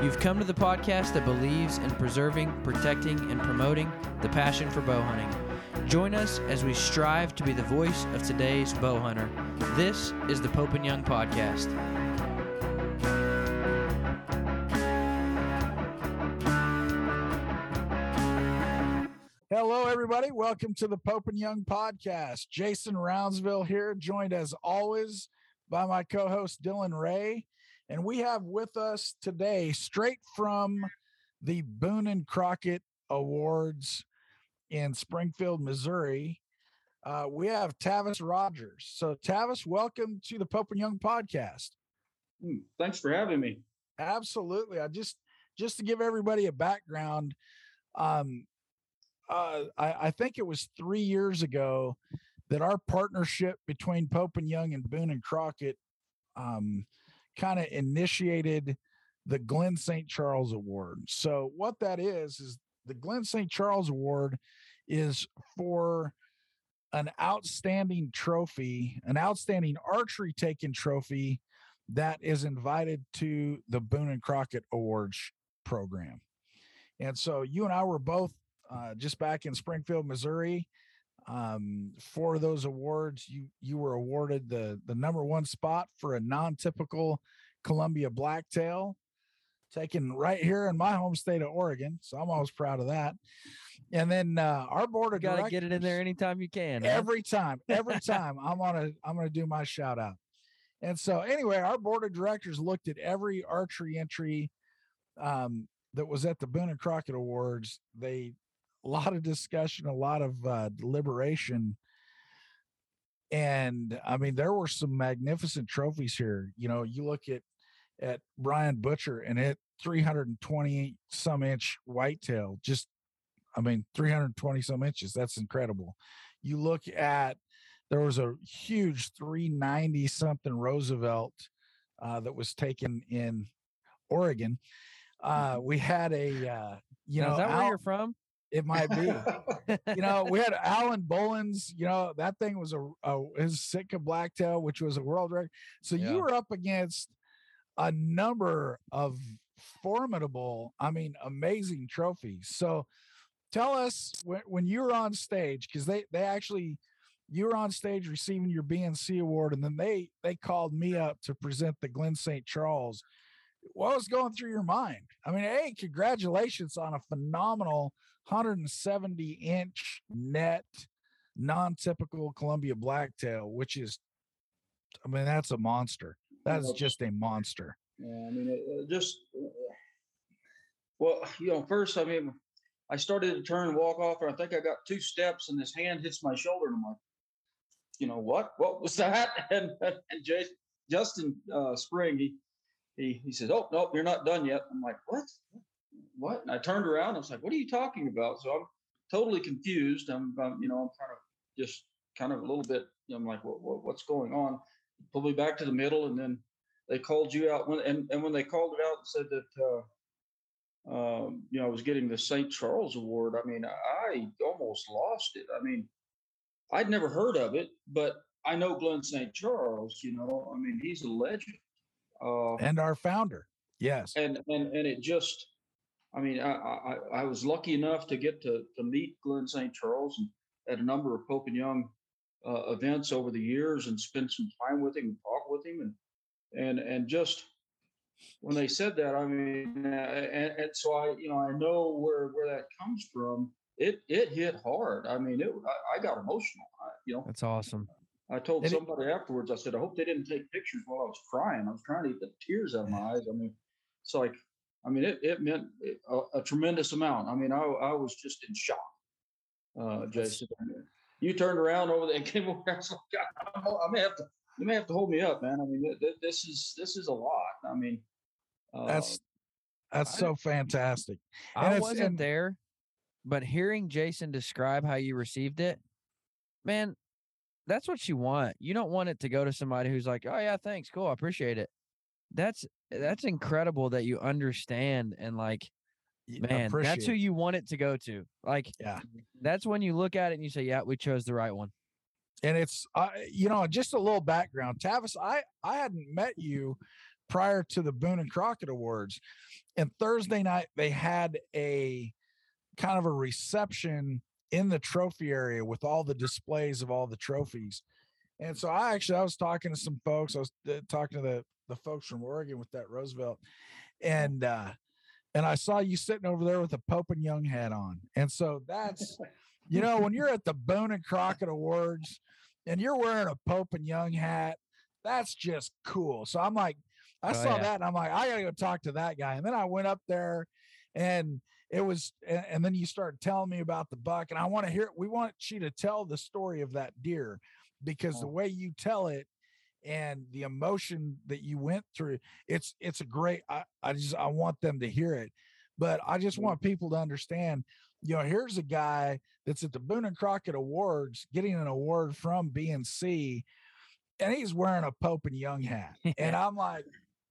You've come to the podcast that believes in preserving, protecting, and promoting the passion for bow hunting. Join us as we strive to be the voice of today's bow hunter. This is the Pope and Young Podcast. Hello, everybody. Welcome to the Pope and Young podcast. Jason Roundsville here, joined as always by my co host Dylan Ray. And we have with us today, straight from the Boone and Crockett Awards in Springfield, Missouri, uh, we have Tavis Rogers. So, Tavis, welcome to the Pope and Young podcast. Hmm, thanks for having me. Absolutely. I just just to give everybody a background, um, uh, I, I think it was three years ago that our partnership between Pope and Young and Boone and Crockett um, kind of initiated the Glenn St. Charles Award. So what that is is the Glenn St. Charles Award is for an outstanding trophy, an outstanding archery taken trophy that is invited to the Boone and Crockett Awards program. And so you and I were both uh, just back in Springfield, Missouri. Um, for those awards, you you were awarded the the number one spot for a non-typical Columbia blacktail, taken right here in my home state of Oregon. So I'm always proud of that. And then uh, our board of Got to directors, get it in there anytime you can. huh? every time, every time I'm gonna I'm gonna do my shout out. And so anyway, our board of directors looked at every archery entry um, that was at the Boone and Crockett Awards. They a lot of discussion, a lot of uh, deliberation. And I mean, there were some magnificent trophies here. You know, you look at at Brian Butcher and it 320 some inch whitetail, just I mean, 320 some inches. That's incredible. You look at there was a huge 390 something Roosevelt uh, that was taken in Oregon. Uh, we had a uh, you Now, know is that where Al- you're from? It might be you know, we had Alan Bolins, you know, that thing was a, a his Sitka blacktail, which was a world record. So Yeah. you were up against a number of formidable, I mean, amazing trophies. So tell us when, when you were on stage, because they they actually you were on stage receiving your B&C award, and then they they called me up to present the Glenn St. Charles. What was going through your mind? I mean, hey, congratulations on a phenomenal 170 inch net non-typical Columbia blacktail, which is, I mean, that's a monster. That's just a monster. Yeah, I mean, it, it just well, you know, first, I mean, I started to turn and walk off, and I think I got two steps, and this hand hits my shoulder, and I'm like, you know, what? What was that? And and Jason, Justin uh, Spring, he he he says, "Oh no, you're not done yet." I'm like, "What? What?" And I turned around. I was like, "What are you talking about?" So I'm totally confused. I'm, I'm you know, I'm kind of just kind of a little bit. You know, I'm like, what, what, what's going on? Pulled me back to the middle, and then they called you out. When and, and when they called it out and said that, uh, um, you know, I was getting the St. Charles Award. I mean, I almost lost it. I mean, I'd never heard of it, but I know Glenn St. Charles. You know, I mean, he's a legend. Uh, and our founder. Yes. and and and it just i mean i i, I was lucky enough to get to to meet glenn st charles and at a number of pope and young uh, events over the years and spend some time with him and talk with him and and and just when they said that i mean uh, and, and so i you know i know where where that comes from it it hit hard i mean it i, I got emotional I, you know That's awesome. I told And it- somebody afterwards, I said, I hope they didn't take pictures while I was crying. I was trying to get the tears out of my eyes. I mean, it's like, I mean, it, it meant a, a tremendous amount. I mean, I, I was just in shock, uh, Jason. You turned around over there and came over. I was like, God, I'm- I may have to, you may have to hold me up, man. I mean, th- th- this is, this is a lot. I mean, uh, That's that's I- so fantastic. And I it's- wasn't and- there, but hearing Jason describe how you received it, man, that's what you want. You don't want it to go to somebody who's like, "Oh yeah, thanks, cool, I appreciate it." That's that's incredible that you understand and like, man, that's who you want it to go to. Like, Yeah. that's when you look at it and you say, "Yeah, we chose the right one." and it's uh, you know just a little background tavis i i hadn't met you prior to the boone and crockett awards and thursday night they had a kind of a reception in the trophy area with all the displays of all the trophies and so i actually i was talking to some folks i was uh, talking to the the folks from oregon with that roosevelt and uh and i saw you sitting over there with a pope and young hat on and so that's you know, when you're at the Boone and Crockett Awards and you're wearing a Pope and Young hat, that's just cool. So I'm like, I Oh, saw yeah. that and I'm like, I gotta go talk to that guy. And then I went up there and it was, and, then you started telling me about the buck. And I want to hear, we want you to tell the story of that deer because the Oh. way you tell it and the emotion that you went through, it's, it's a great, I, I just, I want them to hear it. But I just mm-hmm. want people to understand you know, here's a guy that's at the Boone and Crockett Awards getting an award from B&C, and he's wearing a Pope and Young hat. And I'm like,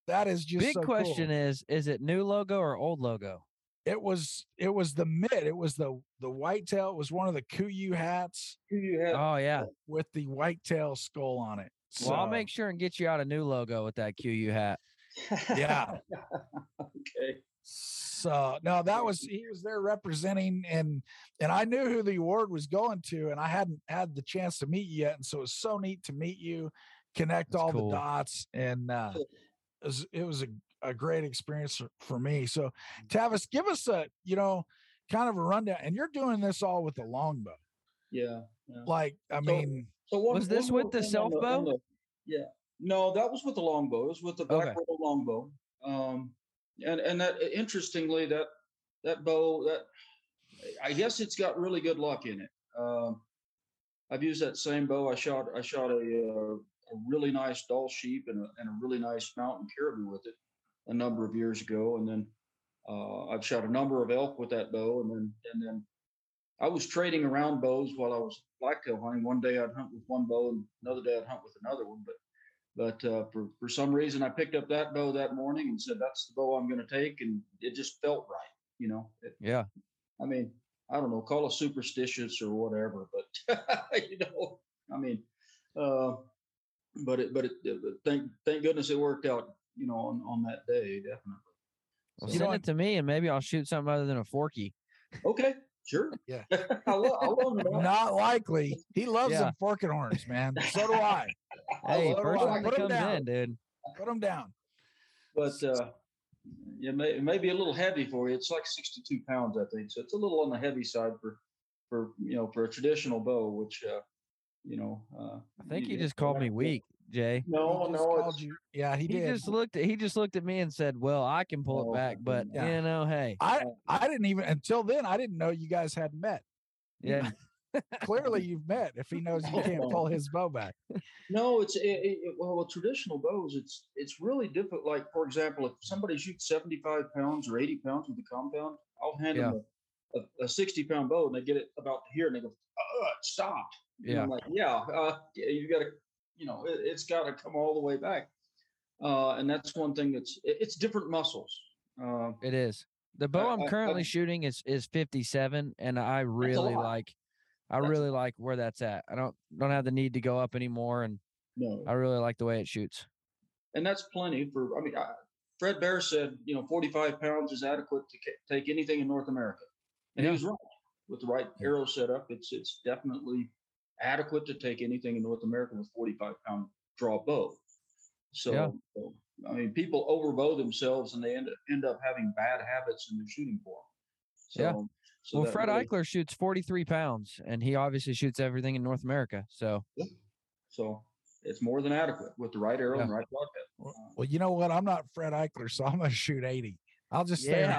that is just Big so question cool. is: Is it new logo or old logo? It was it was the mid, it was the the whitetail, it was one of the Kuyu hats who you Oh yeah. with the whitetail skull on it. Well, I'll make sure and get you out a new logo with that QU hat. yeah. okay. So no, that was he was there representing and and I knew who the award was going to, and I hadn't had the chance to meet you yet, and so it was so neat to meet you, connect That's all cool. the dots, and uh, it was it was a, a great experience for, for me. So Tavis, give us a you know kind of a rundown, and you're doing this all with a longbow, Yeah. yeah. like I So- mean, So one, Was this with the self bow? the- yeah. No, that was with the longbow. It was with the Black Okay. Longbow. Um, and and that interestingly that that bow that I guess it's got really good luck in it. Um, I've used that same bow. I shot I shot a uh, a really nice Dall sheep and a, and a really nice mountain caribou with it a number of years ago, and then uh, I've shot a number of elk with that bow, and then and then I was trading around bows while I was blacktail hunting. One day I'd hunt with one bow, and another day I'd hunt with another one. But but uh, for for some reason I picked up that bow that morning and said that's the bow I'm going to take, and it just felt right. You know, it, Yeah. I mean, I don't know, call it superstitious or whatever, but you know, I mean, uh, but it, but it, but thank, thank goodness it worked out, you know, on, on that day, definitely. Well, So- You know send it to me and maybe I'll shoot something other than a forky. Okay, sure. Yeah. I love, I love not likely. He loves Yeah. them forking horns, man. So do I. Hey, love first them. one that Put 'em comes down. in, dude. Put them down. but uh, it may, it may be a little heavy for you. It's like 62 pounds, I think. So it's a little on the heavy side for, for you know, for a traditional bow, which, uh, you know, uh, I think he you- just called me weak, Jay. No, no, you. Yeah, he, He, did. just looked at he just looked at me and said, "Well, I can pull Oh, it back, but Yeah. you know, hey, I I didn't even until then I didn't know you guys had met. yeah, clearly you've met if he knows you can't pull his bow back. No, it's it, it, well with traditional bows. It's it's really difficult. Like for example, if somebody shoots seventy five pounds or eighty pounds with the compound, I'll hand Yeah. them a, a, a sixty pound bow and they get it about here and they go, uh, it stopped. And Yeah. I'm like, yeah, uh, yeah, you got to, you know, it, it's got to come all the way back. Uh, and that's one thing that's it, it's different muscles. Uh, It is. The bow I- I'm currently I- shooting is is 57, and I really like. I That's- really like where that's at. I don't don't have the need to go up anymore, and no, I really like the way it shoots. and that's plenty for. I mean, I, Fred Bear said, you know, 45 pounds is adequate to ca- take anything in North America, and Yeah. he was right. With the right arrow setup, it's it's definitely adequate to take anything in North America with 45 pound draw bow. So, Yeah. so, I mean, people overbow themselves and they end end up having bad habits in their shooting form. So, Yeah. so well, Fred really- Eichler shoots 43 pounds, and he obviously shoots everything in North America. So So it's more than adequate with the right arrow and right broadhead. Well, uh, well, you know what? I'm not Fred Eichler, so I'm going to shoot 80. I'll just stay.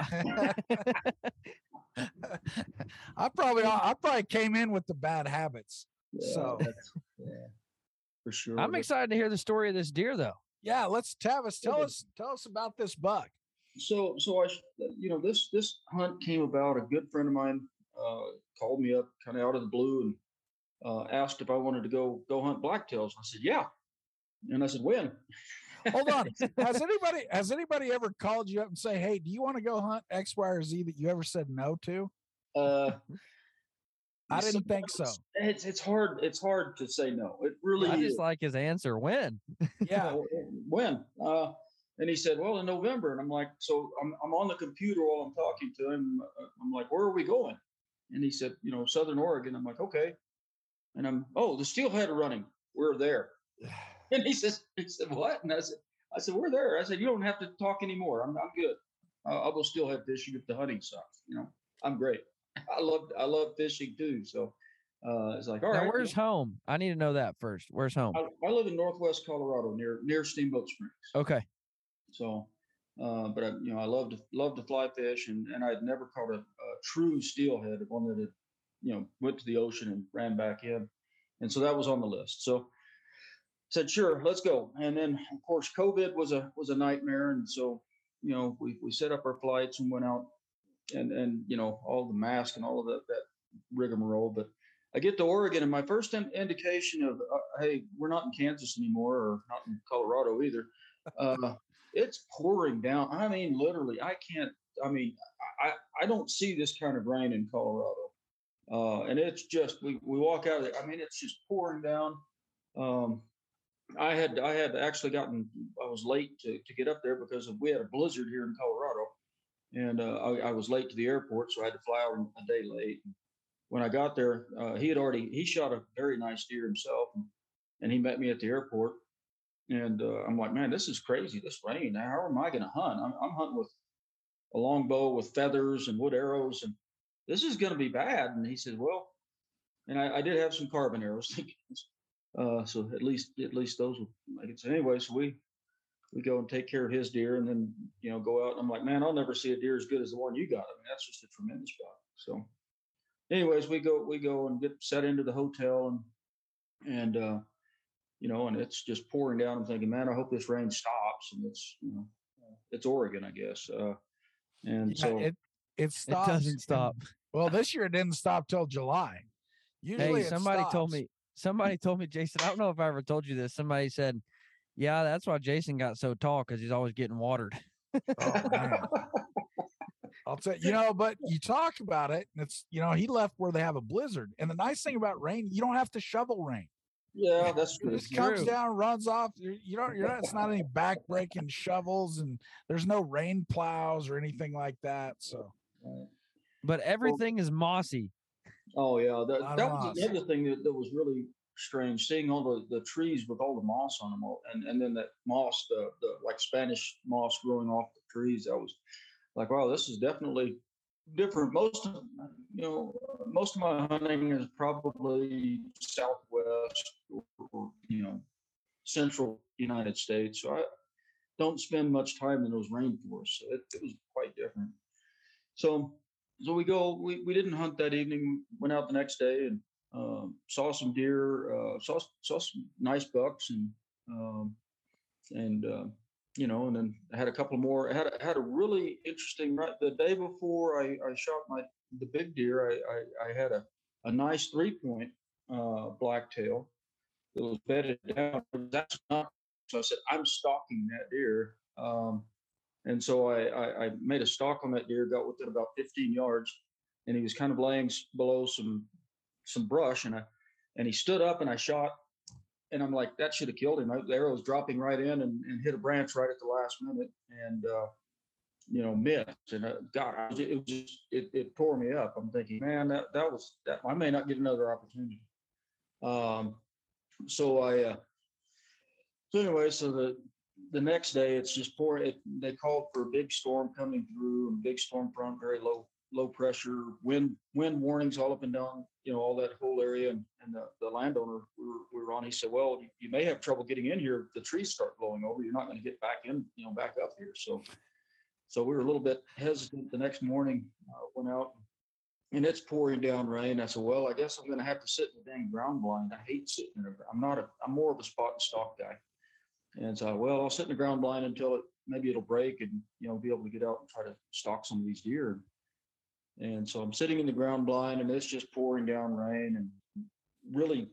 I probably I probably came in with the bad habits. Yeah, So- yeah, for sure. I'm excited to hear the story of this deer, though. Yeah, let's Tavis tell Okay. us tell us about this buck. so so I you know this this hunt came about. A good friend of mine uh, called me up kind of out of the blue and uh, asked if I wanted to go go hunt blacktails. I said yeah, and I said when. Hold on. Has anybody has anybody ever called you up and say, "Hey, do you want to go hunt X, Y, or Z?" That you ever said no to? Uh, I didn't think so. It's it's hard it's hard to say no. It really I is. just like his answer. When? Yeah, "Oh, when? Uh, and he said, well, in November. And I'm like, so I'm, I'm on the computer while I'm talking to him. Uh, I'm like, where are we going? And he said, you know, Southern Oregon. I'm like, okay. And I'm, oh, the steelhead are running. We're there. And he says, he said, what? And I said, I said, we're there. I said, you don't have to talk anymore. I'm, I'm good. Uh, I'll go steelhead fishing if the hunting sucks. You know, I'm great. I love, I love fishing too. So uh, it's like, all now, right. where's home? I need to know that first. Where's home? I, I live in Northwest Colorado near, near Steamboat Springs. Okay. So, uh, but I, you know, I love to love to fly fish, and and I'd never caught a, a true steelhead, one that had, you know, went to the ocean and ran back in, and so that was on the list. So, said sure, let's go. And then of course, COVID was a was a nightmare, and so you know, we we set up our flights and went out, and and you know, all the mask and all of that that rigmarole, but. I get to Oregon, and my first in- indication of, uh, hey, we're not in Kansas anymore, or not in Colorado either. Uh, it's pouring down. I mean, literally, I can't. I mean, I I don't see this kind of rain in Colorado, uh, and it's just we we walk out of there. I mean, it's just pouring down. Um, I had I had actually gotten I was late to, to get up there because of, we had a blizzard here in Colorado, and uh, I, I was late to the airport, so I had to fly out a day late. When I got there, uh, he had already he shot a very nice deer himself, and, and he met me at the airport. And uh, I'm like, man, this is crazy. This rain. How am I going to hunt? I'm, I'm hunting with a long bow with feathers and wood arrows, and this is going to be bad. And he said, well, and I, I did have some carbon arrows, uh, so at least at least those will make it. So anyway, so we we go and take care of his deer, and then you know go out. And I'm like, man, I'll never see a deer as good as the one you got. I mean, that's just a tremendous buck. So, anyways, we go we go and get set into the hotel, and and uh, you know, and it's just pouring down. I'm thinking, man, I hope this rain stops. And it's, you know, it's Oregon, I guess. Uh, and yeah, so, it it stops. it doesn't stop. well, this year it didn't stop till July. Usually, Hey, it somebody told me. Somebody told me, Jason. I don't know if I ever told you this. Somebody said, "Yeah, that's why Jason got so tall because he's always getting watered." Oh, man. I'll tell you know, but you talk about it, and it's you know he left where they have a blizzard. And the nice thing about rain, you don't have to shovel rain. yeah, that's It true. just comes down, runs off. You're, you don't. You're not. It's not any back breaking shovels, and there's no rain plows or anything like that. So But everything is mossy. Oh yeah, that, that was moss. another thing that, that was really strange. Seeing all the, the trees with all the moss on them, all, and and then that moss, the the like Spanish moss growing off the trees. I was like, wow, this is definitely different. Most of you know, most of my hunting is probably Southwest or, or you know, Central United States. So I don't spend much time in those rainforests. So it, it was quite different. So so we go we, we didn't hunt that evening went out the next day and saw some deer, uh, saw saw some nice bucks, and um, and uh, you know, and then I had a couple more. I had had a really interesting right the day before I, I shot my the big deer. I I, I had a a nice three point uh, blacktail that was bedded down. That's not so. I said I'm stalking that deer. Um, and so I, I, I made a stalk on that deer, got within about 15 yards, and he was kind of laying below some some brush, and I and he stood up, and I shot, and I'm like, that should have killed him. The arrow was dropping right in and, and hit a branch right at the last minute, and uh, you know missed. And uh, God, it was just it, it tore me up. I'm thinking, man, that that was that I may not get another opportunity. Um, so I. Uh, so anyway, so the the next day it's just pouring. It, they called for a big storm coming through and big storm front, very low low pressure, wind wind warnings all up and down, you know, all that whole area. And, and the, the landowner we were, we were on, he said, well, you, you may have trouble getting in here the trees start blowing over. You're not going to get back in, you know, back up here. So, so we were a little bit hesitant. The next morning, uh, went out and it's pouring down rain. I said, well, I guess I'm going to have to sit in the dang ground blind. I hate sitting in a, I'm not a, I'm more of a spot and stalk guy. And so, well, I'll sit in the ground blind until it maybe it'll break and you know be able to get out and try to stalk some of these deer. And so I'm sitting in the ground blind and it's just pouring down rain and really,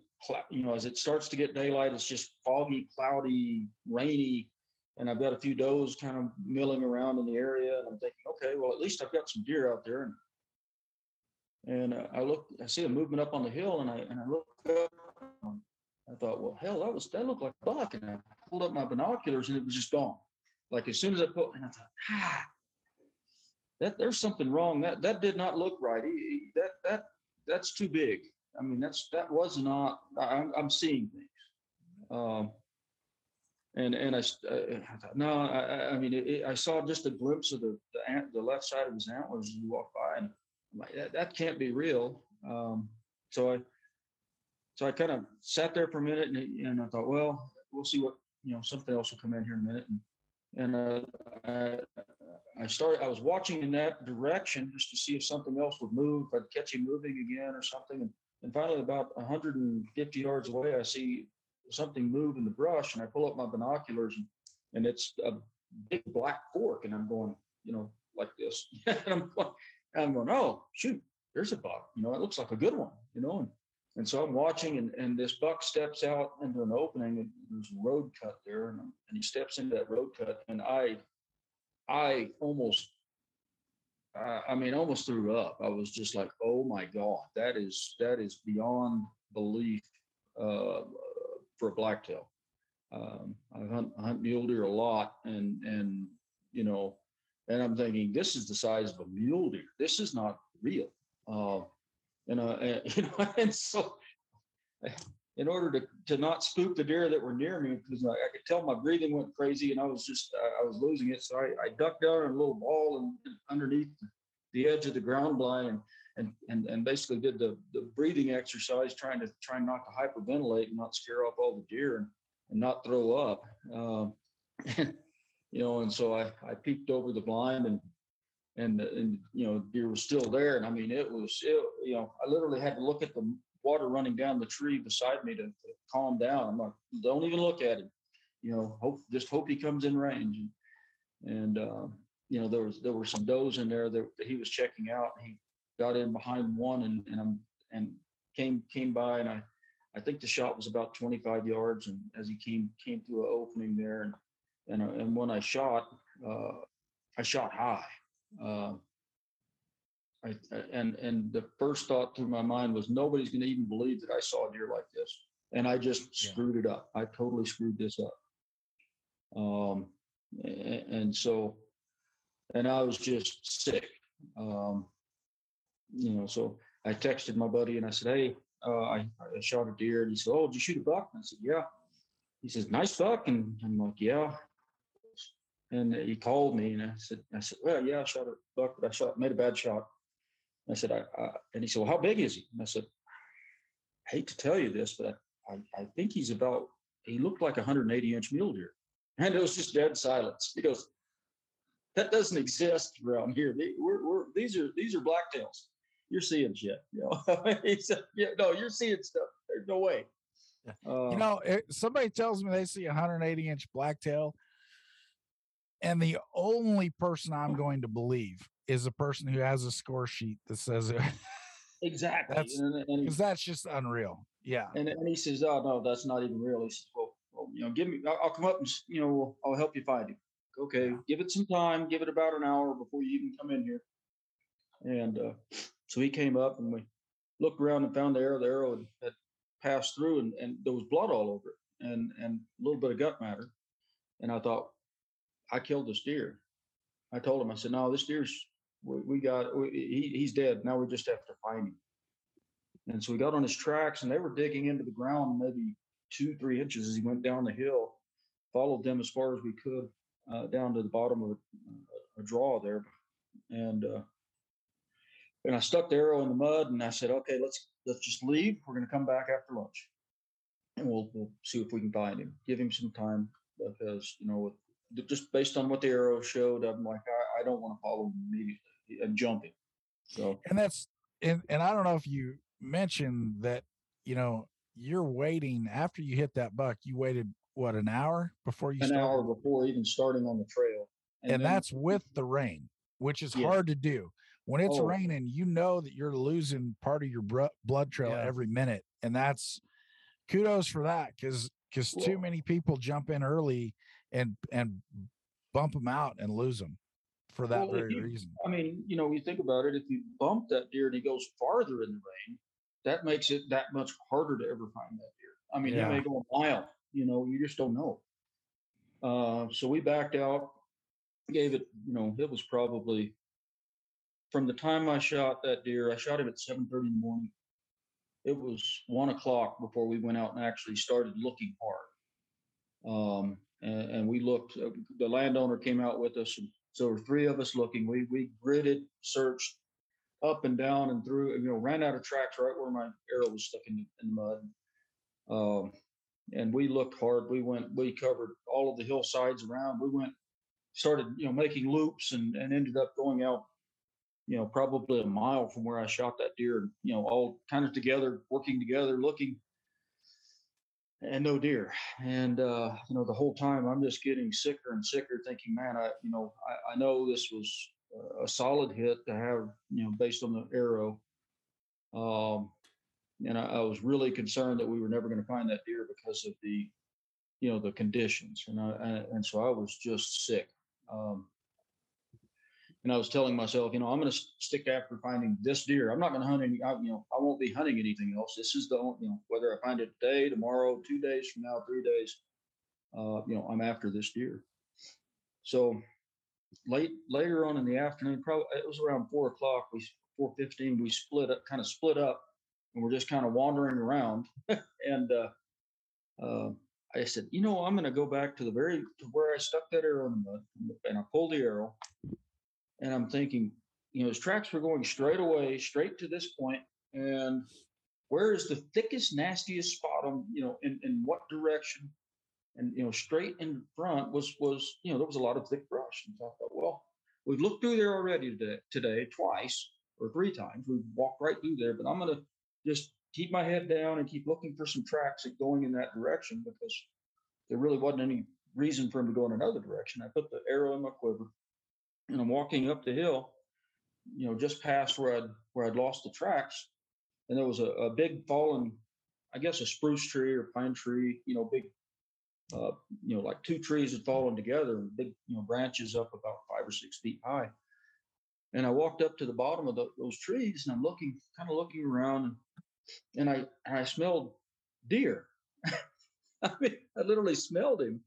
you know, as it starts to get daylight, it's just foggy, cloudy, rainy. And I've got a few does kind of milling around in the area. And I'm thinking, okay, well, at least I've got some deer out there. And, and I look, I see a movement up on the hill and I, and I look up. I thought, well, hell, that was, that looked like a buck. And I pulled up my binoculars and it was just gone. Like as soon as I put, and I thought, ah, that there's something wrong. That that did not look right. That that that's too big. I mean, that's that was not. I'm, I'm seeing things. Um, and and I, uh, no, I, I mean, it, I saw just a glimpse of the the, ant, the left side of his antlers as he walked by, and I'm like, that, that can't be real. Um, so I so I kind of sat there for a minute, and, and I thought, well, we'll see what you know. Something else will come in here in a minute, and and uh, I, I started. I was watching in that direction just to see if something else would move. If I'd catch him moving again or something. And, and finally, about 150 yards away, I see something move in the brush, and I pull up my binoculars, and, and it's a big black fork, and I'm going, you know, like this. and I'm going, I'm going, oh shoot, there's a buck. You know, it looks like a good one. You know, and and so I'm watching, and, and this buck steps out into an opening, and there's a road cut there, and, and he steps into that road cut, and I, I almost, uh, I mean, almost threw up. I was just like, oh my god, that is that is beyond belief uh, for a blacktail. Um, I hunt, I hunt mule deer a lot, and and you know, and I'm thinking this is the size of a mule deer. This is not real. Uh, and, uh, and, you know, and so in order to, to not spook the deer that were near me, because I, I, could tell my breathing went crazy and I was just, I, I was losing it. So I, I, ducked down in a little ball and underneath the edge of the ground blind and, and, and, and basically did the, the breathing exercise, trying to, try not to hyperventilate and not scare off all the deer and, and not throw up. Um, you know, and so I, I peeked over the blind and and and you know deer was still there and i mean it was it, you know i literally had to look at the water running down the tree beside me to, to calm down. I'm like don't even look at him. you know hope just hope he comes in range. And, and uh, you know there was there were some does in there that, that he was checking out he got in behind one and and I'm, and came came by and i i think the shot was about 25 yards and as he came came through an opening there and and, and when i shot uh, i shot high uh, I, and and the first thought through my mind was nobody's going to even believe that I saw a deer like this, and I just yeah. screwed it up. I totally screwed this up. Um, and, and so, and I was just sick. Um, you know, so I texted my buddy and I said, "Hey, uh, I, I shot a deer," and he said, "Oh, did you shoot a buck?" And I said, "Yeah." He says, "Nice buck," and I'm like, "Yeah." And he called me and I said, I said, well, yeah, I shot a buck, but I shot, made a bad shot. I said, I, I, and he said, well, how big is he? And I said, I hate to tell you this, but I, I, think he's about, he looked like a 180 inch mule deer. And it was just dead silence. He goes, that doesn't exist around here. We're, we're, these are, these are blacktails. You're seeing shit, you know. he said, yeah, no, you're seeing stuff. There's no way. Uh, you know, somebody tells me they see a 180 inch blacktail, and the only person I'm going to believe is a person who has a score sheet that says it. exactly. that's- Because that's just unreal. Yeah. and, and he says, "Oh no, that's not even real." He says, "Well, well you know, give me. I'll, I'll come up and you know, I'll help you find him." Okay, Yeah. give it some time. Give it about an hour before you even come in here. And uh, so he came up and we looked around and found the arrow. The arrow had, had passed through and, and there was blood all over it and and a little bit of gut matter. And I thought, I killed this deer. I told him, I said, no, this deer's we, we got we, he, he's dead. Now we just have to find him. And so we got on his tracks and they were digging into the ground maybe two, three inches as he went down the hill. Followed them as far as we could uh, down to the bottom of a, a draw there. And uh, and I stuck the arrow in the mud and I said, okay, let's let's just leave. We're gonna come back after lunch. And we'll we'll see if we can find him. Give him some time because, you know, with, just based on what the arrow showed, I'm like, I, I don't want to follow him immediately and jump him. So And that's, and, and I don't know if you mentioned that, you know, you're waiting after you hit that buck, you waited what, an hour before you an started? hour before even starting on the trail. and then- that's with the rain, which is Yeah. hard to do. When it's Oh. raining, you know that you're losing part of your br- blood trail Yeah. every minute, and that's kudos for that because because too many people jump in early and and bump them out and lose them for that Well, very you- reason. I mean, you know, you think about it, if you bump that deer and he goes farther in the rain, that makes it that much harder to ever find that deer. I mean, Yeah. he may go a mile, you know, you just don't know. Uh, so we backed out, gave it, you know, it was probably from the time I shot that deer, I shot him at 7:30 in the morning. It was one o'clock before we went out and actually started looking hard. Um, and, and we looked, uh, the landowner came out with us. And so there three of us looking. We, we gridded, searched up and down and through, you know, ran out of tracks right where my arrow was stuck in the, in the mud. Um, and we looked hard. We went, we covered all of the hillsides around. We went, started, you know, making loops and, and ended up going out, you know, probably a mile from where I shot that deer, you know, all kind of together, working together, looking and no deer. And uh, you know, the whole time I'm just getting sicker and sicker, thinking, man, I, you know, I, I know this was a solid hit to have, you know, based on the arrow. Um, and I, I was really concerned that we were never going to find that deer because of the, you know, the conditions. And I and so I was just sick. Um, and I was telling myself, you know, I'm going to stick after finding this deer. I'm not going to hunt any, I, you know, I won't be hunting anything else. This is the, only- you know, whether I find it today, tomorrow, two days from now, three days, uh, you know, I'm after this deer. So late, later on in the afternoon, probably it was around four o'clock, we, four fifteen, we split up, kind of split up and we're just kind of wandering around. and, uh, uh, I said, you know, I'm going to go back to the very, to where I stuck that arrow in the mud and I pulled the arrow and I'm thinking, you know, his tracks were going straight away, straight to this point, and where is the thickest, nastiest spot on, you know, in, in what direction? And you know, straight in front was was, you know, there was a lot of thick brush. And so I thought, well, we've looked through there already today, today twice or three times. We've walked right through there, but I'm gonna just keep my head down and keep looking for some tracks that going in that direction because there really wasn't any reason for him to go in another direction. I put the arrow in my quiver and I'm walking up the hill, you know, just past where I'd where I'd lost the tracks, and there was a, a big fallen, I guess a spruce tree or pine tree, you know, big, uh, you know, like two trees had fallen together, big, you know, branches up about five or six feet high. And I walked up to the bottom of the, those trees, and I'm looking, kind of looking around, and, and I and I smelled deer. I mean, I literally smelled him,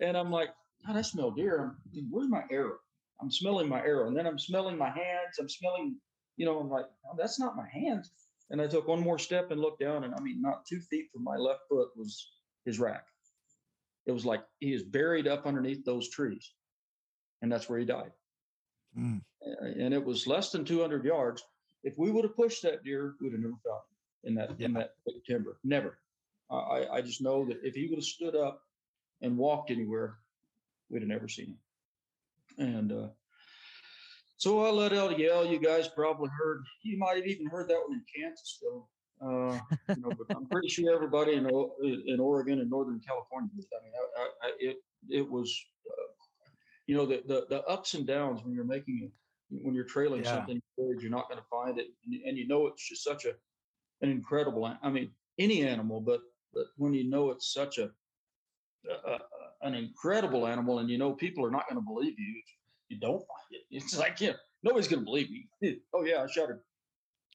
and I'm like, God, I smell deer. I'm where's my arrow? I'm smelling my arrow, and then I'm smelling my hands. I'm smelling, you know, I'm like, oh, that's not my hands. And I took one more step and looked down, and I mean, not two feet from my left foot was his rack. It was like he is buried up underneath those trees, and that's where he died. Mm. And it was less than 200 yards. If we would have pushed that deer, we'd have never found him in that in that timber. Never. I- I just know that if he would have stood up and walked anywhere, we'd have never seen him. And uh, so I let out a yell. You guys probably heard. You might have even heard that one in Kansas, though. Uh, you know, but I'm pretty sure everybody in in Oregon and Northern California. I mean, I, I, it it was, uh, you know, the, the the ups and downs when you're making it when you're trailing Yeah. something big, you're not going to find it, and, and you know it's just such a an incredible. I mean, any animal, but but when you know it's such a, a an incredible animal, and you know people are not going to believe you, you don't find it. It's like yeah, nobody's going to believe me. oh yeah, I shot a,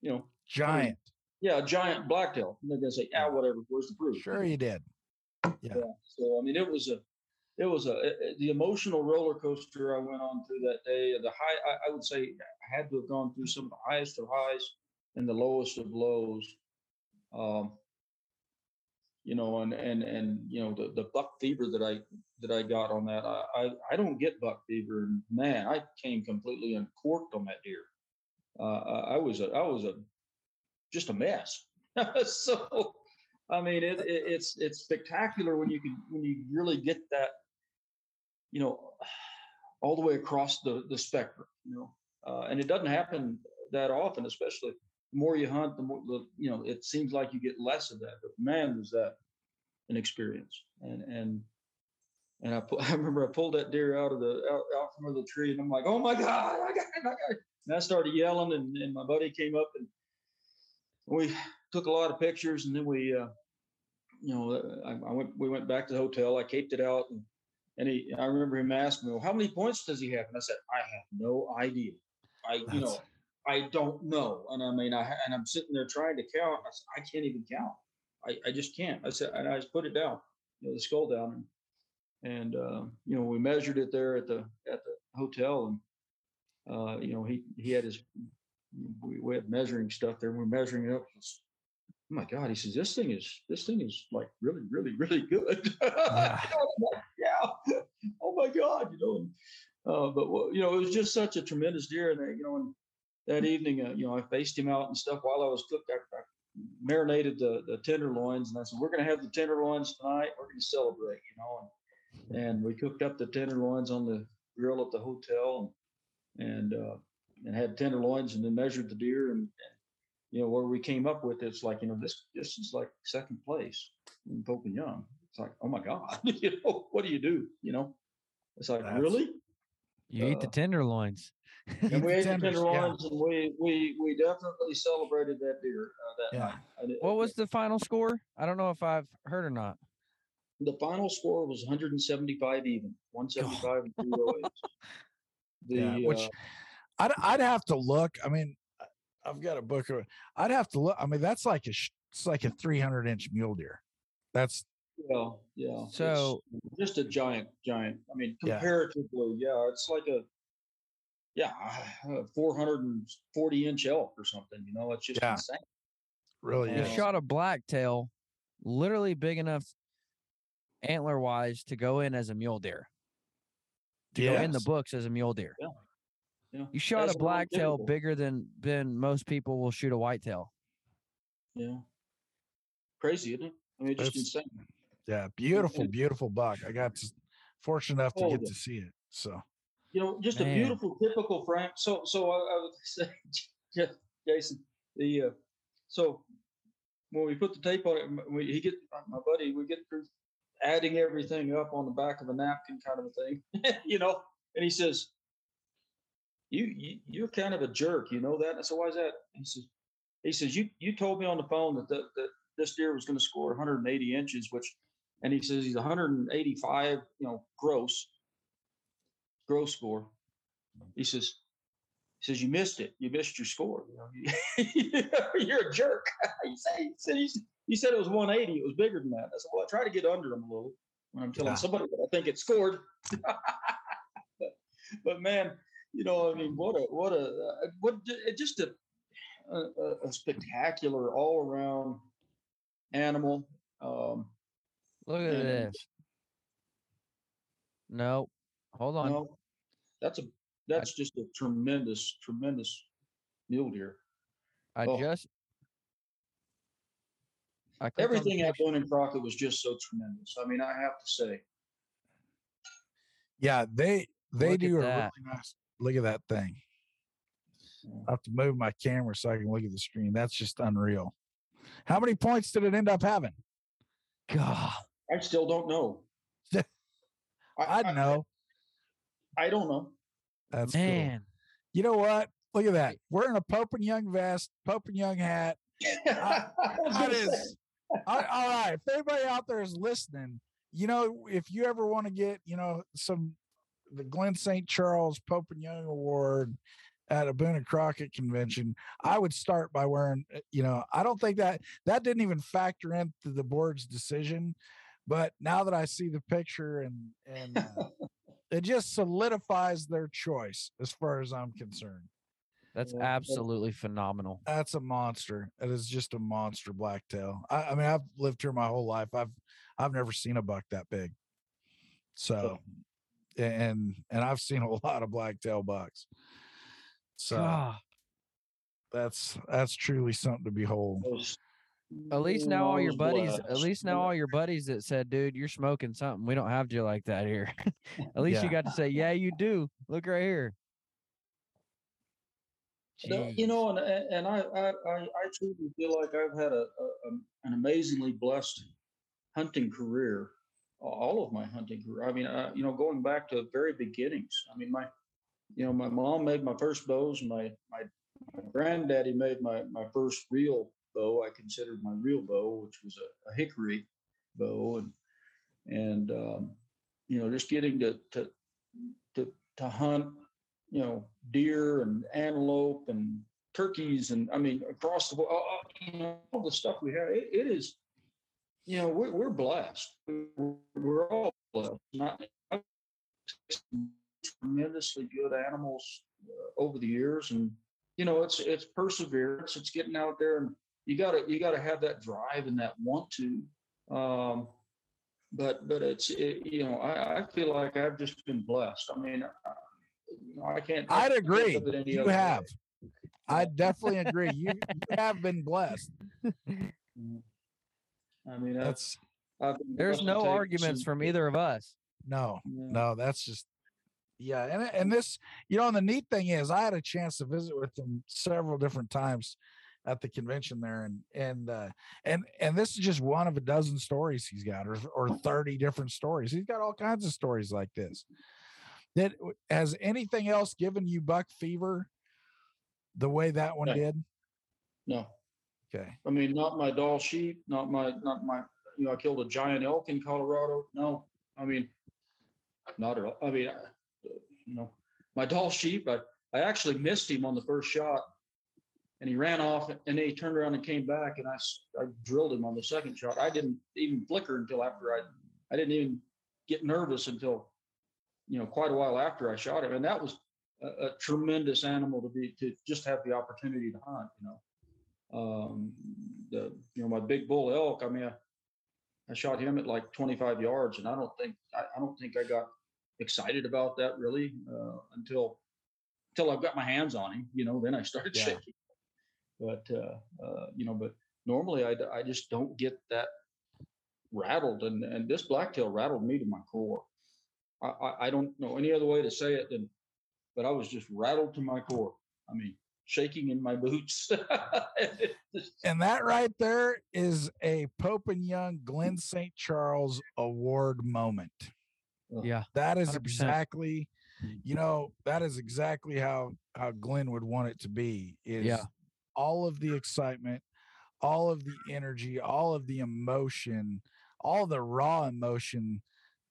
you know, Giant. yeah, a giant blacktail. And they're going to say, ah, whatever. Where's the proof? Sure, you did. Yeah. So I mean, it was a, it was a it- the emotional roller coaster I went on through that day. The high, I, I would say, I had to have gone through some of the highest of highs and the lowest of lows. Um, you know, and and and you know the the buck fever that I that I got on that. I I, I don't get buck fever, and man, I came completely uncorked on that deer. Uh, I, I was a I was a just a mess. so I mean, it, it, it's it's spectacular when you can when you really get that, you know, all the way across the the spectrum. You know, uh, and it doesn't happen that often. Especially the more you hunt, the more the you know it seems like you get less of that. But man, was that an experience. And and and I I remember I pulled that deer out of the out, out from the tree, and I'm like, oh my god, I got it, I got it. And I started yelling, and, and my buddy came up and we took a lot of pictures, and then we, uh, you know, uh, I, I went we went back to the hotel. I caped it out, and and he I remember him asking me, well, how many points does he have? And I said, I have no idea. I you know I don't know. And I mean I and I'm sitting there trying to count. I said, I can't even count. I, I just can't. I said, and I just put it down, you know, the skull down, and and uh, you know we measured it there at the at the hotel, and uh, you know he he had his we, we had measuring stuff there. and We're measuring it up. Oh my God! He says this thing is this thing is like really really really good. Yeah. Like, yeah. Oh my God! You know. And, uh, but well, you know, it was just such a tremendous deer, and you know, and that evening, uh, you know, I faced him out and stuff while I was cooked. I, I marinated the the tenderloins, and I said, "We're going to have the tenderloins tonight. We're going to celebrate," you know. And, and we cooked up the tenderloins on the grill at the hotel, and and uh, and had tenderloins, and then measured the deer, and, and you know where we came up with it's like you know this this is like second place in Pope and Young. It's like oh my God, you know what do you do? You know, it's like That's- really. You eat the Uh, tenderloins. And we ate the yeah. tenderloins, and we we we definitely celebrated that deer uh, that Yeah. night. Did- What was the final score? I don't know if I've heard or not. the final score? Was 175 even, 175 and two oh eight. The Yeah, which uh, I'd I'd have to look. I mean, I've got a book of. I'd have to look. I mean, that's like a it's like a 300 inch mule deer. That's yeah yeah. it's So- just a giant giant. I mean, comparatively, yeah, it's like a yeah, uh, 440 inch elk or something. You know, it's just Yeah. insane. really You shot a blacktail, literally big enough antler wise to go in as a mule deer. To go in the books as a mule deer. Yeah. Yeah. You shot That's a not blacktail bigger than than most people will shoot a whitetail. Yeah. Crazy, isn't it? I mean, just That's- insane. Yeah, beautiful, beautiful buck. I got to, fortunate enough to Oh, get to see it. So you know, just a beautiful, typical Frank. So, so I, I would say, Ja- Jason, the uh, so when we put the tape on it, we, he get my buddy, we get through adding everything up on the back of a napkin, kind of a thing, you know. And he says, "You, you, you're kind of a jerk, you know that." I said, "Why is that?" He says, "He says you, you told me on the phone that the, that this deer was going to score 180 inches, which." And he says he's 185, you know, gross gross score. He says, he says, you missed it. You missed your score. You know, you're a jerk. he said, he said, he, he said it was 180. It was bigger than that. I said, well, I try to get under him a little when I'm telling Yeah. somebody that I think it scored. but, but man, you know, I mean, what a, what a, uh, what, it just a, a, a- a spectacular all around animal. Um, Look at And- this. No. Hold on. No, that's a that's just a tremendous, tremendous mule deer. I oh. just I clicked on the Everything at picture. Boone and Crockett was just so tremendous. I mean, I have to say, yeah, they they Look at do a that. really nice. Look at that thing. I have to move my camera so I can look at the screen. That's just unreal. How many points did it end up having? God, I still don't know. I don't know. I, don't know. That's cool. man. You know what? Look at that. We're in a Pope and Young vest, Pope and Young hat. That is all all right. If anybody out there is listening, you know, if you ever want to get, you know, some the Glenn St. Charles Pope and Young Award at a Boone and Crockett convention, I would start by wearing, uh, you know, I don't think that that didn't even factor into the board's decision. But now that I see the picture and and uh, it just solidifies their choice as far as I'm concerned. That's Yeah, that's- absolutely phenomenal. That's a monster. It is just a monster blacktail. I, I mean, I've lived here my whole life. I've I've never seen a buck that big. So, and and I've seen a lot of blacktail bucks. So God. that's that's truly something to behold. Those- At least now all your buddies, at least now all your buddies that said, dude, you're smoking something. We don't have you like that here. at least you got to say, yeah, you do. Look right here. No, You know, and and and I I I I truly feel like I've had a, a um, an amazingly blessed hunting career. All of my hunting career. I mean, uh, you know, going back to the very beginnings. I mean, my, you know, my mom made my first bows. My my my granddaddy made my my first real bow. I considered my real bow, which was a, a hickory bow, and and um, you know, just getting to to to to hunt you know, deer and antelope and turkeys and I mean across the board, you know, all the stuff we have. It, it is, you know, we're, we're blessed. We're, we're all blessed. Not tremendously good animals uh, over the years, and you know, it's it's perseverance. It's getting out there, and you gotta you gotta have that drive and that want to. Um, but but it's it, you know I, I feel like I've just been blessed. I mean, I, you know, I can't. I I'd can't agree. think it any You other way. have. I definitely agree. You, you have been blessed. I mean, that's That's There's no arguments from either of us. no, Yeah. no, that's just yeah. And and this, you know, and the neat thing is, I had a chance to visit with them several different times at the convention there, and and uh, and and this is just one of a dozen stories he's got, or or thirty different stories. He's got all kinds of stories like this. That has anything else given you buck fever the way that one No. did? No, Okay. I mean, not my Dall sheep, not my, not my, you know, I killed a giant elk in Colorado. No, I mean, not at all. I mean, I- you know, my Dall sheep, I, I actually missed him on the first shot and he ran off and then he turned around and came back and I, I drilled him on the second shot. I didn't even flicker until after I, I didn't even get nervous until, you know, quite a while after I shot him. And that was a, a tremendous animal to be, to just have the opportunity to hunt, you know um, the you know my big bull elk. I mean, I, I shot him at like 25 yards, and I don't think I, I don't think I got excited about that really uh, until until I've got my hands on him. You know, then I started Yeah. shaking. But uh, uh, you know, but normally I, I just don't get that rattled, and and this blacktail rattled me to my core. I, I I don't know any other way to say it than, but I was just rattled to my core. I mean, shaking in my boots. And that right there is a Pope and Young Glenn St. Charles Award moment. Yeah. That is 100%. exactly, you know, that is exactly how how Glenn would want it to be. Is Yeah. All of the excitement, all of the energy, all of the emotion, all the raw emotion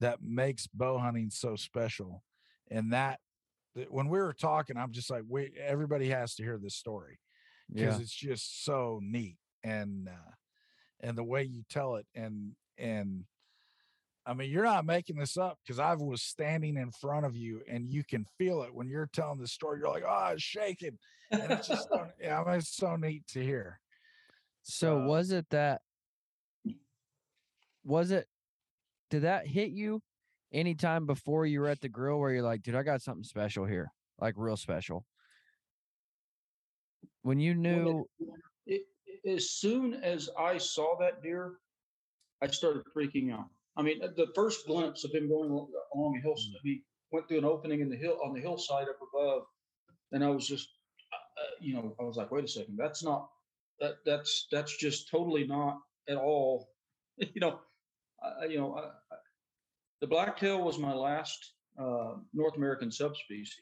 that makes bow hunting so special. And that, that when we were talking, I'm just like, wait, everybody has to hear this story because Yeah. it's just so neat and uh, and the way you tell it and and I mean you're not making this up because I was standing in front of you and you can feel it when you're telling the story. You're like, oh, it's shaking, and it's just so, yeah, I mean, it's so neat to hear. So Uh, was it that was it did that hit you anytime before you were at the grill where you're like, dude, I got something special here, like real special? When you When knew, it, it- as soon as I saw that deer, I started freaking out. I mean, the first glimpse of him going al- along a hill, he went through an opening in the hill on the hillside up above, and I was just, uh, uh, you know, I was like, wait a second, that's not, that that's that's just totally not at all. You know, uh, you know, uh, the blacktail was my last uh, North American subspecies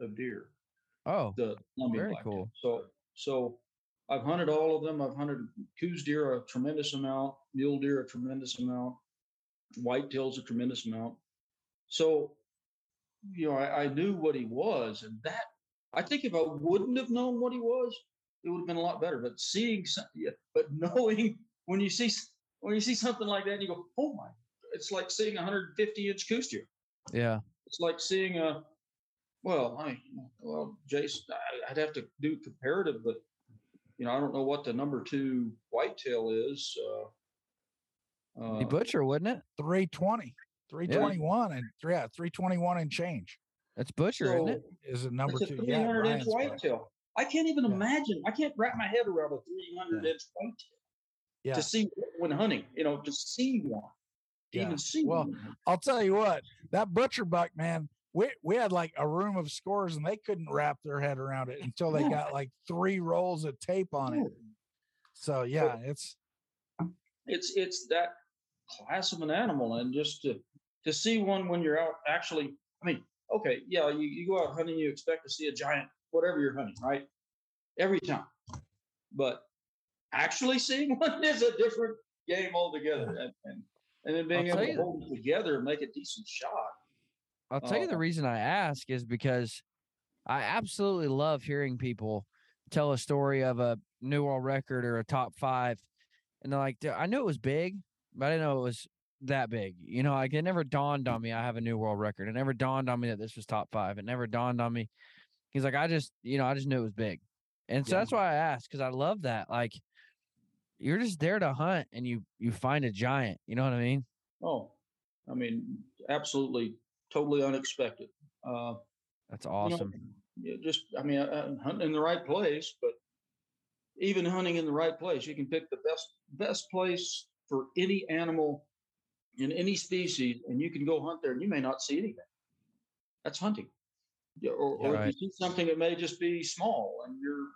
of deer. Oh, The Columbian Very blacktail. cool. So so I've hunted all of them. I've hunted Coues deer a tremendous amount, mule deer a tremendous amount, whitetails a tremendous amount. So, you know, I, I knew what he was, and that I think if I wouldn't have known what he was, it would have been a lot better. But seeing, but knowing when you see when you see something like that, and you go, oh my! It's like seeing a 150 inch Coues deer. yeah. It's like seeing a, well, I, well, Jason, I, I'd have to do comparative, but you know, I don't know what the number two whitetail is. Uh, The uh, butcher, wouldn't it? 320, 321, and yeah, 321 and change That's butcher, isn't it? is a number it's a two. Yeah, 300 inch Ryan's book. whitetail. I can't even Yeah. imagine. I can't wrap my head around a 300 inch whitetail Yeah. to see when hunting. You know, to see one, Yeah. even see Well, one. I'll tell you what, that butcher buck, man, we, we had like a room of scores and they couldn't wrap their head around it until they got like three rolls of tape on it. So yeah, it's it's it's that class of an animal and just to to see one when you're out actually i mean okay yeah you, you go out hunting you expect to see a giant whatever you're hunting right? Every time. But actually seeing one is a different game altogether and and, and then being I'll able to hold it together and make a decent shot. I'll tell you the Uh, reason I ask is because I absolutely love hearing people tell a story of a new world record or a top five, and they're like, "I knew it was big, but I didn't know it was that big." You know, like it never dawned on me I have a new world record. It never dawned on me that this was top five. It never dawned on me. He's like, "I just, you know, I just knew it was big," and so Yeah. that's why I asked because I love that. Like, you're just there to hunt, and you you find a giant. You know what I mean? oh i mean absolutely totally unexpected uh That's you know, awesome. just I mean, uh, hunting in the right place, but even hunting in the right place, you can pick the best best place for any animal in any species, and you can go hunt there, and you may not see anything. That's hunting. Yeah, or, or Right. if you see something that may just be small, and you're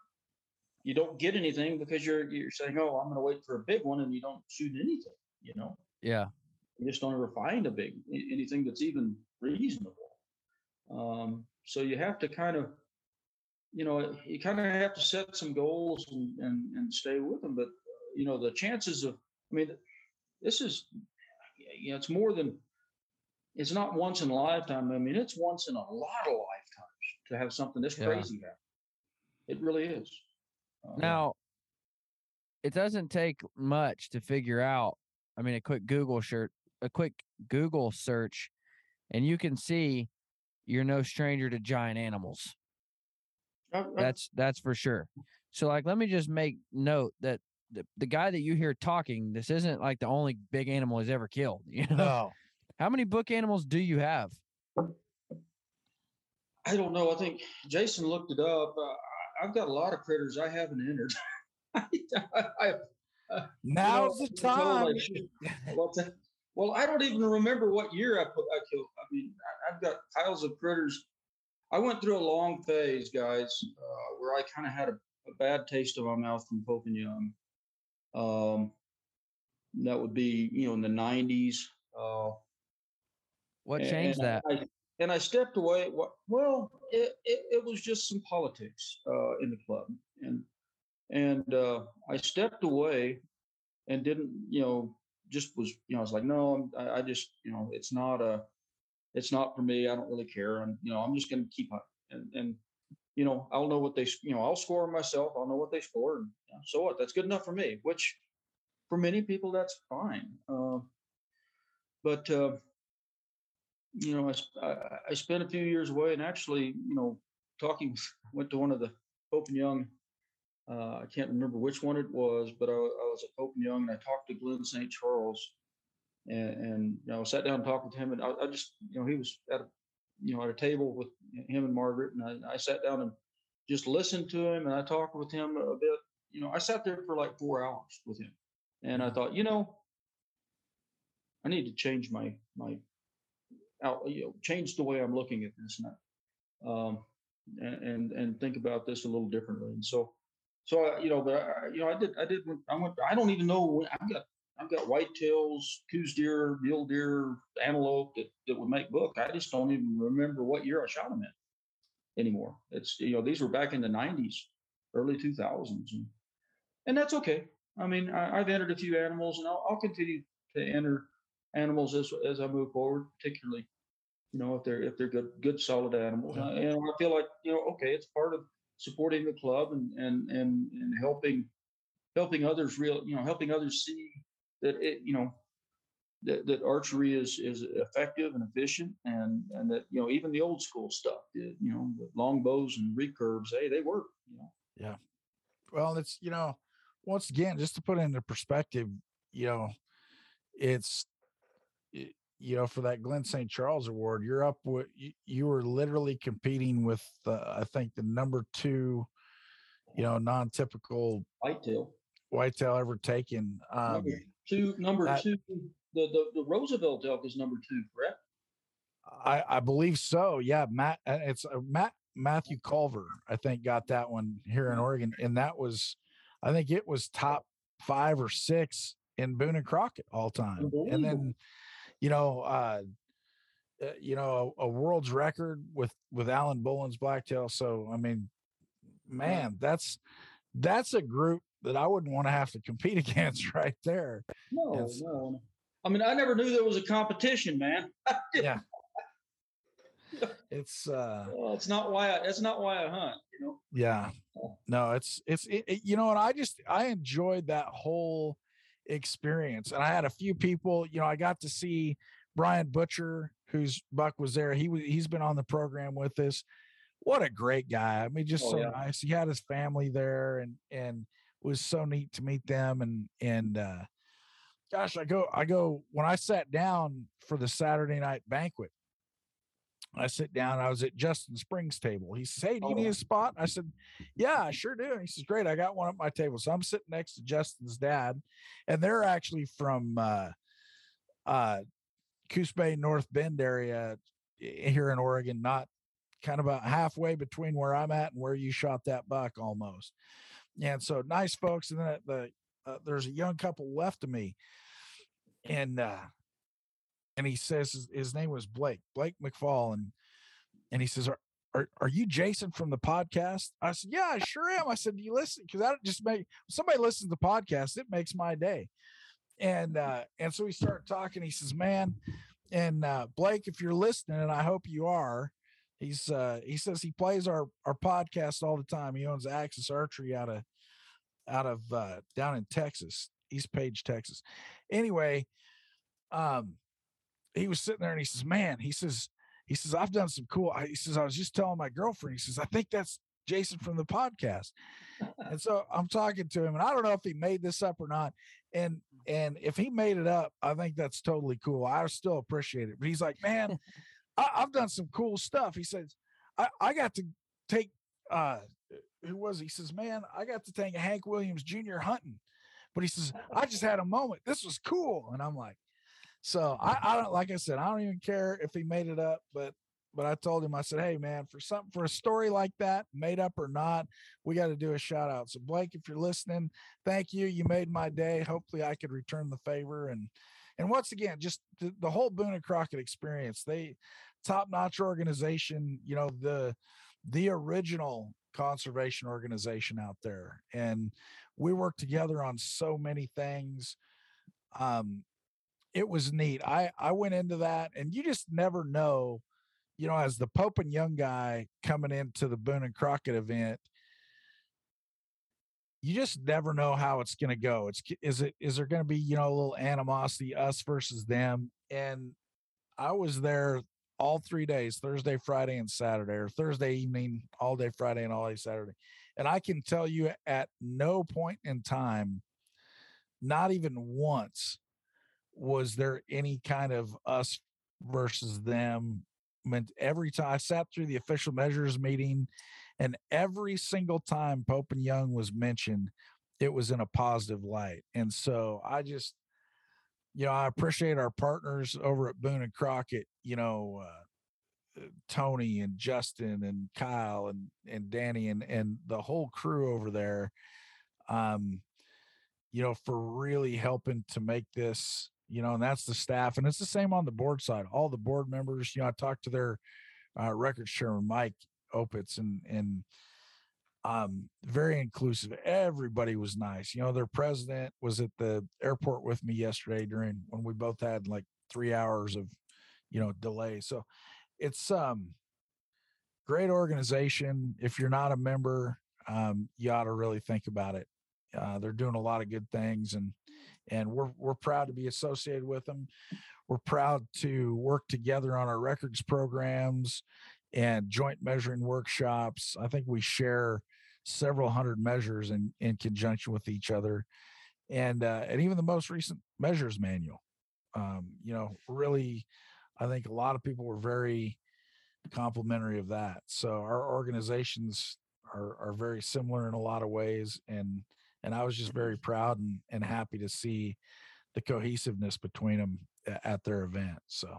you don't get anything because you're you're saying, "Oh, I'm going to wait for a big one," and you don't shoot anything. You know, Yeah. you just don't ever find a big anything that's even reasonable. Um, so you have to kind of, you know, you kind of have to set some goals and, and, and stay with them. But, you know, the chances of, I mean, this is, you know, it's more than, it's not once in a lifetime. I mean, it's once in a lot of lifetimes to have something this Yeah. crazy happen. It really is. Uh, Now, it doesn't take much to figure out. I mean, a quick Google shirt, a quick Google search, and you can see you're no stranger to giant animals. That's that's for sure. So, like, let me just make note that the, the guy that you hear talking, this isn't like the only big animal he's ever killed. You know, no. how many book animals do you have? I don't know. I think Jason looked it up. Uh, I- I've got a lot of critters I haven't entered. I, I, Now's know, the time. I should- what's that? Well, I don't even remember what year I put I killed. I mean, I, I've got piles of critters. I went through a long phase, guys, uh, where I kind of had a, a bad taste in my mouth from Pope and Young. Um, that would be, you know, in the '90s. Uh, What changed and that? I, and I stepped away. Well, it, it, it was just some politics uh, in the club, and and uh, I stepped away and didn't, you know, just was, you know, I was like, no, I'm, I, I just, you know, it's not a, it's not for me. I don't really care. I'm, you know, I'm just going to keep hunting, and and you know, I'll know what they, you know, I'll score myself. I'll know what they score, and you know, so what? That's good enough for me. Which, for many people, that's fine. Uh, but uh, you know, I spent a few years away and actually, you know, talking, went to one of the Pope and Young. Uh, I can't remember which one it was, but I, I was at Pope and Young and I talked to Glenn St. Charles and, and, you know, sat down and talked with him. And I, I just, you know, he was at a, you know, at a table with him and Margaret. And I, I sat down and just listened to him and I talked with him a bit. You know, I sat there for like four hours with him. And I thought, you know, I need to change my, my out, you know, change the way I'm looking at this and, I- um, and, and and think about this a little differently. And so so I, you know, but I, you know, I did, I did, I went, I don't even know when I've got, I've got whitetails, Coues deer, mule deer, antelope that, that would make book. I just don't even remember what year I shot them in anymore. It's, you know, these were back in the nineties, early two thousands and, and that's okay. I mean, I, I've entered a few animals and I'll, I'll continue to enter animals as, as I move forward, particularly, you know, if they're, if they're good, good, solid animals. Yeah. And I feel like, you know, okay, it's part of supporting the club and, and, and, and helping, helping others real, you know, helping others see that it, you know, that, that archery is, is effective and efficient and, and that, you know, even the old school stuff, the, you know, the long bows and recurves, hey, they work, you know. Yeah. Well it's you know once again just to put it into perspective you know it's y- you know for that glenn st charles award you're up with you, you were literally competing with uh, i think the number two you know non-typical Whitetail. Whitetail ever taken um Number two, number two, the, the, the Roosevelt elk is number two, correct? i i believe so yeah matt uh, it's uh, matt matthew culver i think got that one here in oregon and that was i think it was top five or six in boone and crockett all time. And then you know uh uh, you know a, a world's record with with alan boland's blacktail so i mean man that's that's a group that i wouldn't want to have to compete against right there No, no. I mean, I never knew there was a competition, man. yeah it's uh Well, it's not why I, that's not why I hunt, you know? Yeah. No, it's it's it, it- you know, and I just I enjoyed that whole experience. And I had a few people, you know, I got to see Brian Butcher, whose Buck was there. He was he's been on the program with us. What a great guy. I mean, just Oh, so yeah. nice. He had his family there and and was so neat to meet them and and uh gosh, I go I go when I sat down for the Saturday night banquet. I sit down. I was at Justin Springs' table. He says, "Hey, do you need Oh. a spot?" I said, "Yeah, I sure do." And he says, "Great, I got one at my table." So I'm sitting next to Justin's dad, and they're actually from uh, uh, Coos Bay, North Bend area here in Oregon, not kind of about halfway between where I'm at and where you shot that buck, almost. And so nice folks. And then the uh, there's a young couple left of me, and uh, and he says his, his name was Blake, Blake McFall, and and he says, "Are are, are you Jason from the podcast?" I said, "Yeah, I sure am." I said, "Do you listen?" Because that just make somebody listens to podcast, it makes my day. And uh, and so we start talking. He says, "Man," and uh, Blake, if you're listening, and I hope you are, he's uh, he says he plays our our podcast all the time. He owns Axis Archery out of out of uh, down in Texas, East Page, Texas. Anyway, um, he was sitting there and he says, "Man," he says, he says, "I've done some cool." He says, "I was just telling my girlfriend." He says, "I think that's Jason from the podcast." and so I'm talking to him, and I don't know if he made this up or not. And and if he made it up, I think that's totally cool. I still appreciate it. But he's like, "Man, I, I've done some cool stuff." He says, "I I got to take uh." Who was he? he says, Man, I got to take Hank Williams Jr. hunting. But he says, I just had a moment. This was cool. And I'm like, so I, I don't like I said, I don't even care if he made it up, but but I told him, I said, Hey man, for something for a story like that, made up or not, we got to do a shout out. So Blake, if you're listening, thank you. You made my day. Hopefully I could return the favor. And and once again, just the, the whole Boone and Crockett experience, they top notch organization, you know, the the original conservation organization out there. And we worked together on so many things. Um, it was neat. I I went into that, and you just never know, you know, as the Pope and Young guy coming into the Boone and Crockett event, you just never know how it's going to go. It's is it is there going to be you know a little animosity us versus them? And I was there all three days Thursday, Friday, and Saturday, or Thursday evening, all day Friday, and all day Saturday. And I can tell you at no point in time, not even once, was there any kind of us versus them. Meant every time I sat through the official measures meeting, and every single time Pope and Young was mentioned, it was in a positive light. And so I just, you know, I appreciate our partners over at Boone and Crockett, you know, uh, Tony and Justin and Kyle and and Danny and and the whole crew over there. Um, you know, for really helping to make this, you know, and that's the staff, and it's the same on the board side. All the board members, you know, I talked to their uh, record chairman Mike Opitz, and and um very inclusive. Everybody was nice. You know their president was at the airport with me yesterday during when we both had like three hours of you know delay. So it's um great organization. If you're not a member um you ought to really think about it. Uh, they're doing a lot of good things and and we're we're proud to be associated with them we're proud to work together on our records programs and joint measuring workshops. I think we share several hundred measures in in conjunction with each other and uh, and even the most recent measures manual. Um, you know really i think a lot of people were very complimentary of that. So our organizations are are very similar in a lot of ways and and i was just very proud and, and happy to see the cohesiveness between them at their event so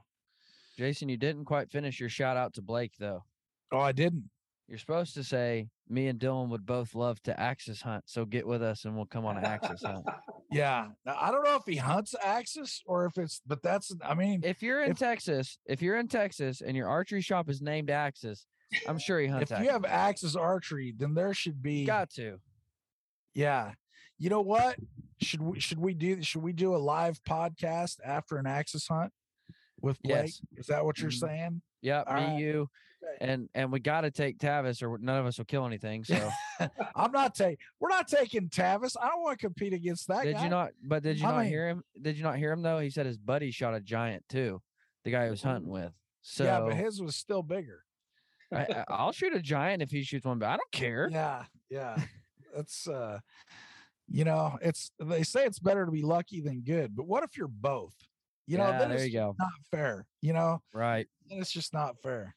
Jason, you didn't quite finish your shout out to Blake though. oh i didn't You're supposed to say me and Dylan would both love to axis hunt, so get with us and we'll come on an axis hunt. yeah now, i don't know if he hunts axis or if it's but that's i mean If you're in If- Texas, if you're in Texas and your archery shop is named Axis, I'm sure he hunts if axis. you have axis archery then there should be got to. Yeah. You know what? Should we should we do should we do a live podcast after an axis hunt with Blake? Yes. Is that what you're Mhm. saying? Yep, All me, right. you, and and we got to take Tavis, or none of us will kill anything. So I'm not taking we're not taking Tavis. I don't want to compete against that did guy. you not? But did you I not mean- hear him? Did you not hear him though? He said his buddy shot a giant too, the guy he was hunting with. So yeah, but his was still bigger. I- I'll shoot a giant if he shoots one, but I don't care. Yeah, yeah. That's uh you know, it's they say it's better to be lucky than good, but what if you're both? You know, Yeah, then there you go. not fair. You know, Right. then it's just not fair.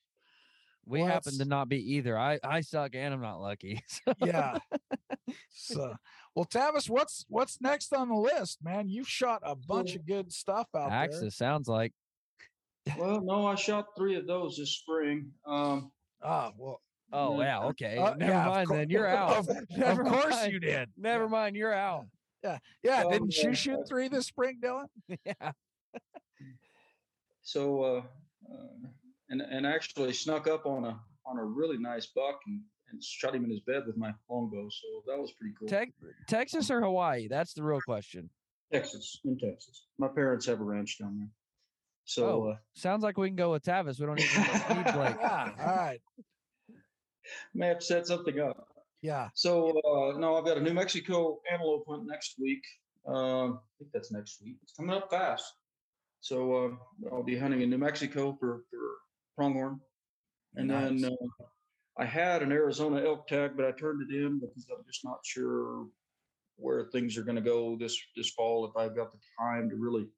We Well, happen to not be either. I I suck and I'm not lucky. So- yeah. So, well, Tavis, what's what's next on the list, man? You've shot a bunch So- of good stuff out there. Axis sounds like well, no, I shot three of those this spring. Um, Ah, well, Oh Yeah. yeah, okay. uh, Never yeah, mind then. You're out. Of, of course mind. you did. Never mind, you're out. Yeah, Um, didn't you shoot three this spring, Dylan? yeah. So uh, uh, and and actually snuck up on a on a really nice buck and, and shot him in his bed with my longbow. So that was pretty cool. Tex- Texas or Hawaii? That's the real question. Texas, in Texas. My parents have a ranch down there. So Oh. uh, Sounds like we can go with Tavis. We don't even need Blake. Yeah. All right. may have set something up. Yeah. So uh, no, I've got a New Mexico antelope hunt next week. Um, I think that's next week. It's coming up fast. So uh, I'll be hunting in New Mexico for, for pronghorn, and then Nice. uh, I had an Arizona elk tag, but I turned it in because I'm just not sure where things are going to go this this fall. If I've got the time to really,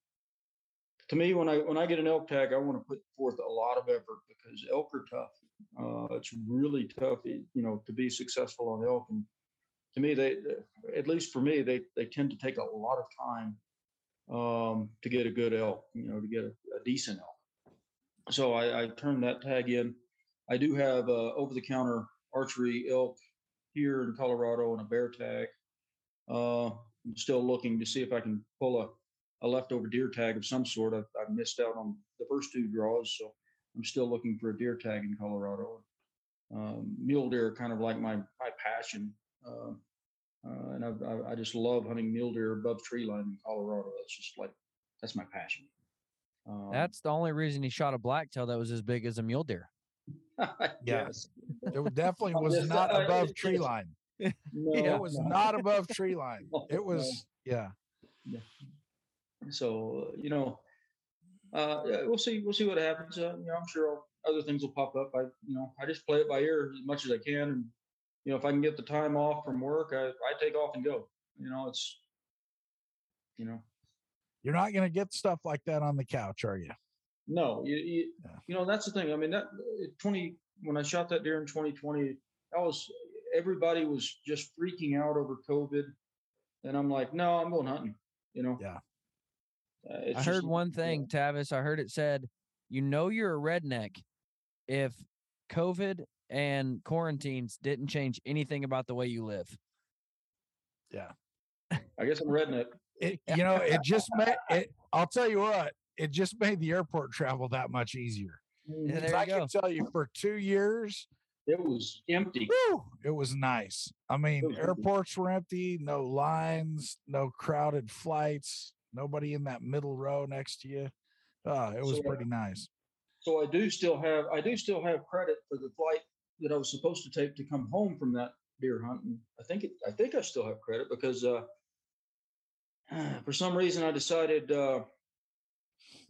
to me, when I when I get an elk tag, I want to put forth a lot of effort because elk are tough. Uh, it's really tough, you know, to be successful on elk. And to me, they- at least for me, they they tend to take a lot of time um, to get a good elk, you know, to get a, a decent elk. So I, I turned that tag in. I do have uh, over-the-counter archery elk here in Colorado and a bear tag. Uh, I'm still looking to see if I can pull a, a leftover deer tag of some sort. I've, I've missed out on the first two draws, so I'm still looking for a deer tag in Colorado. Um, mule deer are kind of like my my passion, uh, uh, and I've, I I just love hunting mule deer above tree line in Colorado. That's just like that's my passion. Um, That's the only reason he shot a blacktail that was as big as a mule deer. yes. It was definitely was not above it- tree line. No, It was no. not above tree line. No, It no. was yeah. So you know, uh, we'll see. We'll see what happens. Uh, you know, I'm sure other things will pop up. I, you know, I just play it by ear as much as I can, and you know, if I can get the time off from work, I, I take off and go. You know, it's, you know, You're not gonna get stuff like that on the couch, are you? no, you, you, Yeah. you know, that's the thing. I mean, that uh, 20 when I shot that deer in 2020, that was everybody was just freaking out over COVID, and I'm like, no, I'm going hunting. You know. Yeah. Uh, it's I just- heard one thing, Tavis. I heard it said, "You know you're a redneck if COVID and quarantines didn't change anything about the way you live. Yeah. I guess I'm reading It, you know, it just made it. I'll tell you what, it just made the airport travel that much easier. Yeah, 'Cause there I go. can tell you, for two years, It was empty. whew, it was nice. I mean, was empty. airports were empty, no lines, no crowded flights, nobody in that middle row next to you. Uh, it was So, pretty nice. So I do still have I do still have credit for the flight that I was supposed to take to come home from that deer hunt. And I think it I think I still have credit because uh for some reason I decided uh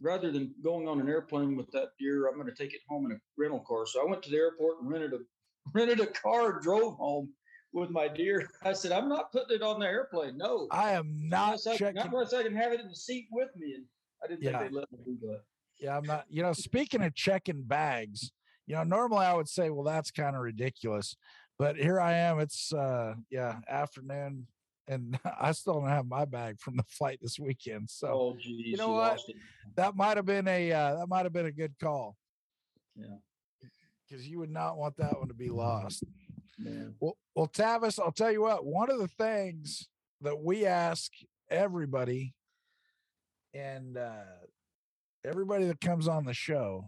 rather than going on an airplane with that deer, I'm gonna take it home in a rental car. So I went to the airport and rented a rented a car, drove home with my deer. I said, I'm not putting it on the airplane. No. I am not unless I, checking. not unless I can have it in the seat with me. And I didn't Yeah. think they'd let me do that. Yeah, I'm not. You know, speaking of checking bags, you know, normally I would say, well, that's kind of ridiculous, but here I am. It's uh, yeah, afternoon, and I still don't have my bag from the flight this weekend. So Oh, geez. know what? that might have been a uh, that might have been a good call. Yeah. because you would not want that one to be lost. Man. Well, well, Tavis, I'll tell you what. One of the things that we ask everybody, and uh, everybody that comes on the show,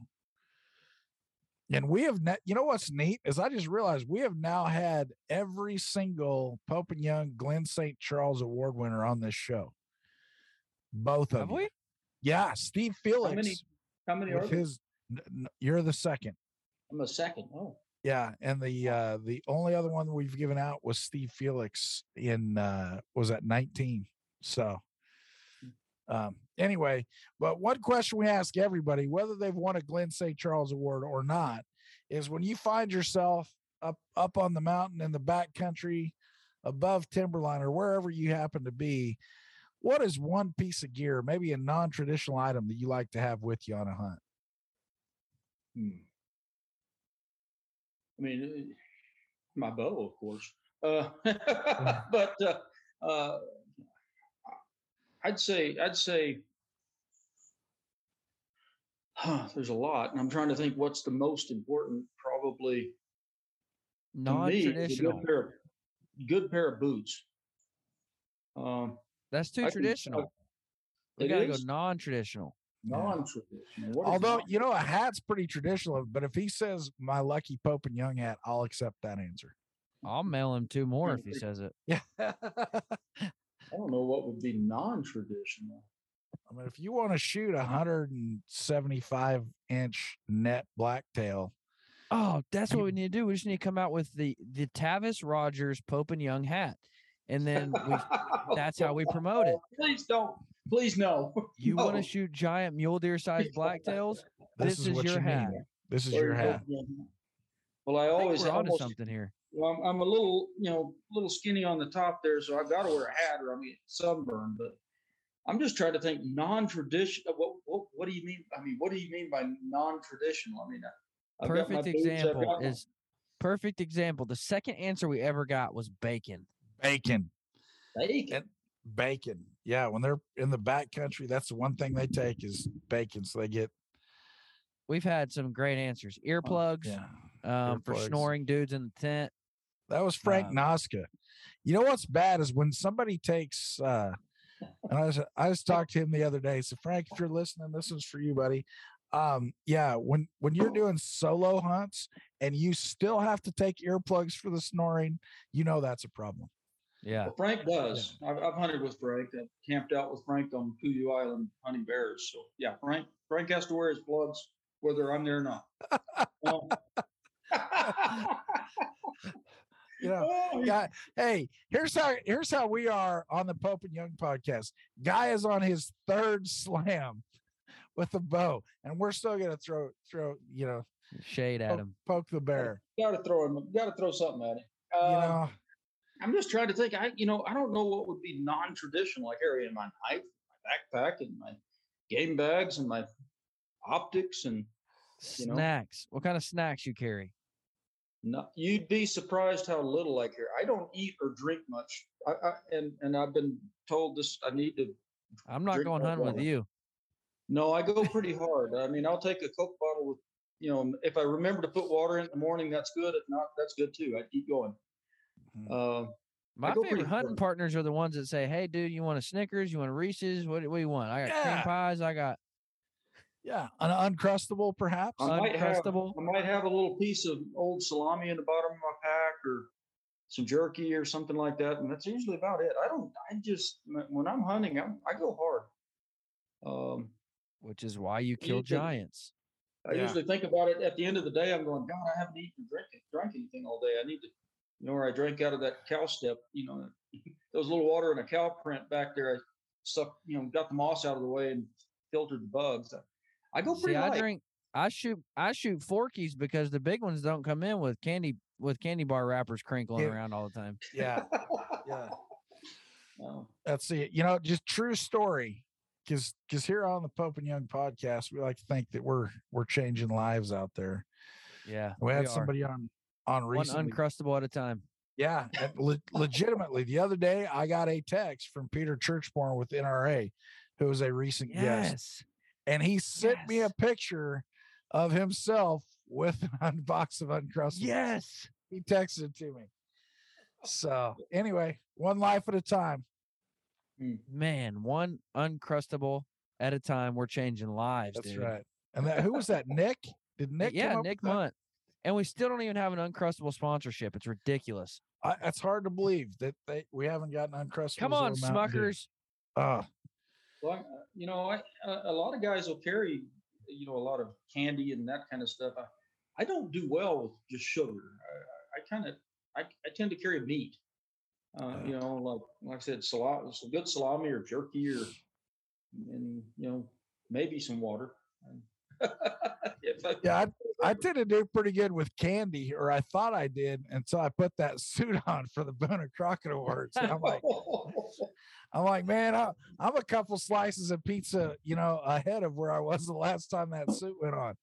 and we have, ne- you know what's neat is I just realized we have now had every single Pope and Young Glenn St. Charles Award winner on this show. Both of Have you. we? Yeah, Steve Felix. many How many are with his, n- n- you're the second. I'm a second. Oh, Yeah, and the uh the only other one we've given out was Steve Felix in uh was at 19. So um anyway, but one question we ask everybody, whether they've won a Glenn St. Charles Award or not, is when you find yourself up up on the mountain in the back country above timberline or wherever you happen to be, what is one piece of gear, maybe a non-traditional item that you like to have with you on a hunt? hmm. I mean, uh, my bow, of course. Uh, but uh, uh, I'd say, I'd say, huh, there's a lot, and I'm trying to think what's the most important. Probably to me, is a Non-traditional. Good pair, of, good pair of boots. Um, That's too I can- traditional. We gotta is go non-traditional. non-traditional. What is Although non- you know a hat's pretty traditional, but if he says my lucky Pope and Young hat, I'll accept that answer. I'll mail him two more if he says it. Yeah. I don't know what would be non-traditional. I mean, if you want to shoot a hundred and seventy-five inch net blacktail, Oh, that's what we need to do. We just need to come out with the the Tavis Rogers Pope and Young hat, and then we. That's how we promote it. Please don't. Please no. You want to shoot giant mule deer sized blacktails? this, This is, is your you hat. need. This is There your hat. Well, I I always we're almost, something here. well, I'm, I'm a little, you know, a little skinny on the top there, so I've got to wear a hat or I'm mean sunburn. But I'm just trying to think non-traditional. What, what what do you mean? I mean, what do you mean by non-traditional? I mean, I- I've Perfect example got my- is perfect example. The second answer we ever got was bacon. Bacon, bacon. And- bacon. Yeah, when they're in the back country, that's the one thing they take is bacon. So they get We've had some great answers. Earplugs, yeah. um, for snoring dudes in the tent. That was Frank Um, Noska. You know what's bad is when somebody takes uh and I was I just talked to him the other day. So Frank, if you're listening, this is for you, buddy. Um, yeah, when when you're doing solo hunts and you still have to take earplugs for the snoring, you know that's a problem. Yeah. Well, Frank does. I've, I've hunted with Frank. I camped out with Frank on Kudu Island hunting bears. So yeah, Frank Frank has to wear his plugs whether I'm there or not. Um, You know, oh, guy, hey, here's how here's how we are on the Pope and Young podcast. Guy is on his third slam with a bow, and we're still gonna throw throw, you know, Shade at him. poke the bear. Got to throw him. Got to throw something at him. You Uh, know, I'm just trying to think. I, you know, I don't know what would be non-traditional. I carry in my knife, my backpack, and my game bags, and my optics, and you know? Snacks. What kind of snacks you carry? No, you'd be surprised how little I care. I don't eat or drink much. I, I and and I've been told this. I need to. I'm not going hunting with you. No, I go pretty hard. I mean, I'll take a Coke bottle with you know, if I remember to put water in the morning, that's good. If not, that's good too. I keep going. Mhm. Uh, My go favorite hunting far. partners are the ones that say, "Hey, dude, you want a Snickers? You want a Reese's? What, what do you want? I got cream pies. I got Yeah, an uncrustable perhaps. I might have Uncrustable. I might have a little piece of old salami in the bottom of my pack or some jerky or something like that, and that's usually about it. I don't. I just when I'm hunting, I'm, I go hard. Um, which is why you kill giants. I Yeah. usually think about it at the end of the day. I'm going, God, I haven't eaten or drank, drank anything all day. I need to, you know, where I drank out of that cow step, you know, there was a little water and a cow print back there. I sucked, you know, got the moss out of the way and filtered the bugs. I go See, pretty I drink. I shoot. I shoot forkies because the big ones don't come in with candy with candy bar wrappers crinkling Yeah. around all the time. Yeah, yeah. Oh, That's it. You know, just true story. Because because here on the Pope and Young podcast, we like to think that we're we're changing lives out there. Yeah, We had are. somebody on on recently. one uncrustable at a time. Yeah, le- legitimately, the other day I got a text from Peter Churchborn with NRA, who was a recent guest, Yes. And he sent me a picture of himself with an unbox of Uncrustables. Yes. he texted it to me. So anyway, one life at a time. Man, one uncrustable at a time. We're changing lives. That's dude. right. And that who was that? Nick? Did Nick? yeah, come up Nick with that? Munt. And we still don't even have an uncrustable sponsorship. It's ridiculous. I, it's hard to believe that they we haven't gotten Uncrustables. Come on, Mountain Dew. Smuckers. Uh, well, uh, you know, I, a lot of guys will carry, you know, a lot of candy and that kind of stuff. I, I don't do well with just sugar. I, I kind of, I, I tend to carry meat. Uh, you know, like, like I said, salami, some good salami or jerky or, and you know, maybe some water. Yeah, I, I tend to do pretty good with candy, or I thought I did until I put that suit on for the Boone and Crockett Awards. And I'm like, I'm like, man, I, I'm a couple slices of pizza, you know, ahead of where I was the last time that suit went on.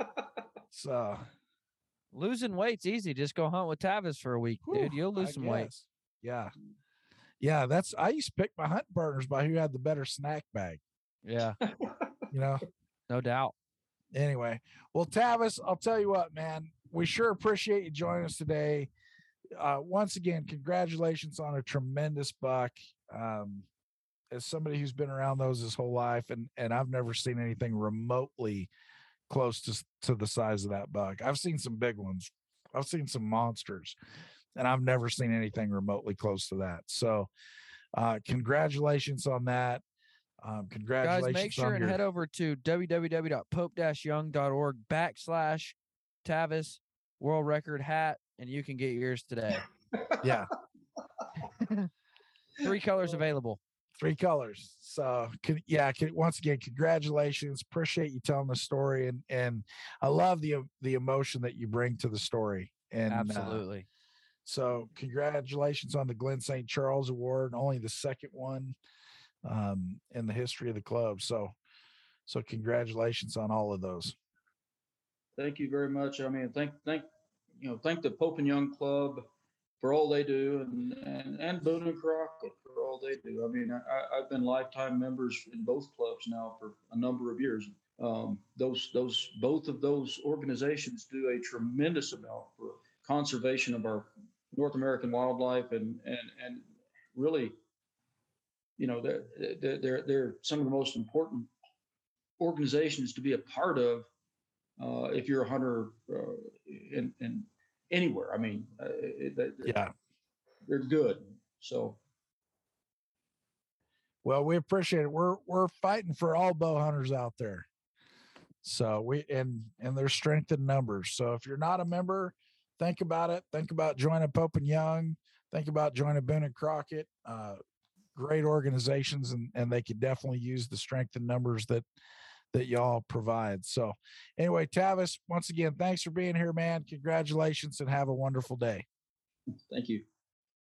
Oh, so Losing weight's easy. Just go hunt with Tavis for a week, dude. You'll lose I some weight. Yeah. Yeah, that's I used to pick my hunt partners by who had the better snack bag, Yeah, you know. no doubt. anyway, well, Tavis, I'll tell you what, man, we sure appreciate you joining us today. Uh, once again, congratulations on a tremendous buck. Um, as somebody who's been around those his whole life, and and I've never seen anything remotely close to to the size of that buck. I've seen some big ones. I've seen some monsters, and I've never seen anything remotely close to that. So, uh, congratulations on that. Um, Guys, make sure and your- head over to www.pope-young.org backslash Tavis world record hat, and you can get yours today. yeah. Three colors available. three colors. So con- yeah, con- once again, congratulations. Appreciate you telling the story, and and I love the the emotion that you bring to the story. And uh, Absolutely. so congratulations on the Glenn St. Charles Award, only the second one um, in the history of the club. So so congratulations on all of those. Thank you very much. I mean, thank, thank, you know, thank the Pope and Young Club for all they do and, and, and Boone and Crockett for all they do. I mean, I, I've been lifetime members in both clubs now for a number of years. Um, those, those, both of those organizations do a tremendous amount for conservation of our North American wildlife and, and, and really, you know, they're, they're, they're some of the most important organizations to be a part of uh, if you're a hunter uh, in, in anywhere. I mean, uh, Yeah. they're good. So Well, we appreciate it. We're we're fighting for all bow hunters out there. So we and and there's strength in numbers. So if you're not a member, think about it. Think about joining Pope and Young. Think about joining Boone and Crockett. Uh, great organizations, and and they could definitely use the strength in numbers that that y'all provide. So anyway, Tavis, once again, thanks for being here, man. Congratulations, and have a wonderful day. thank you.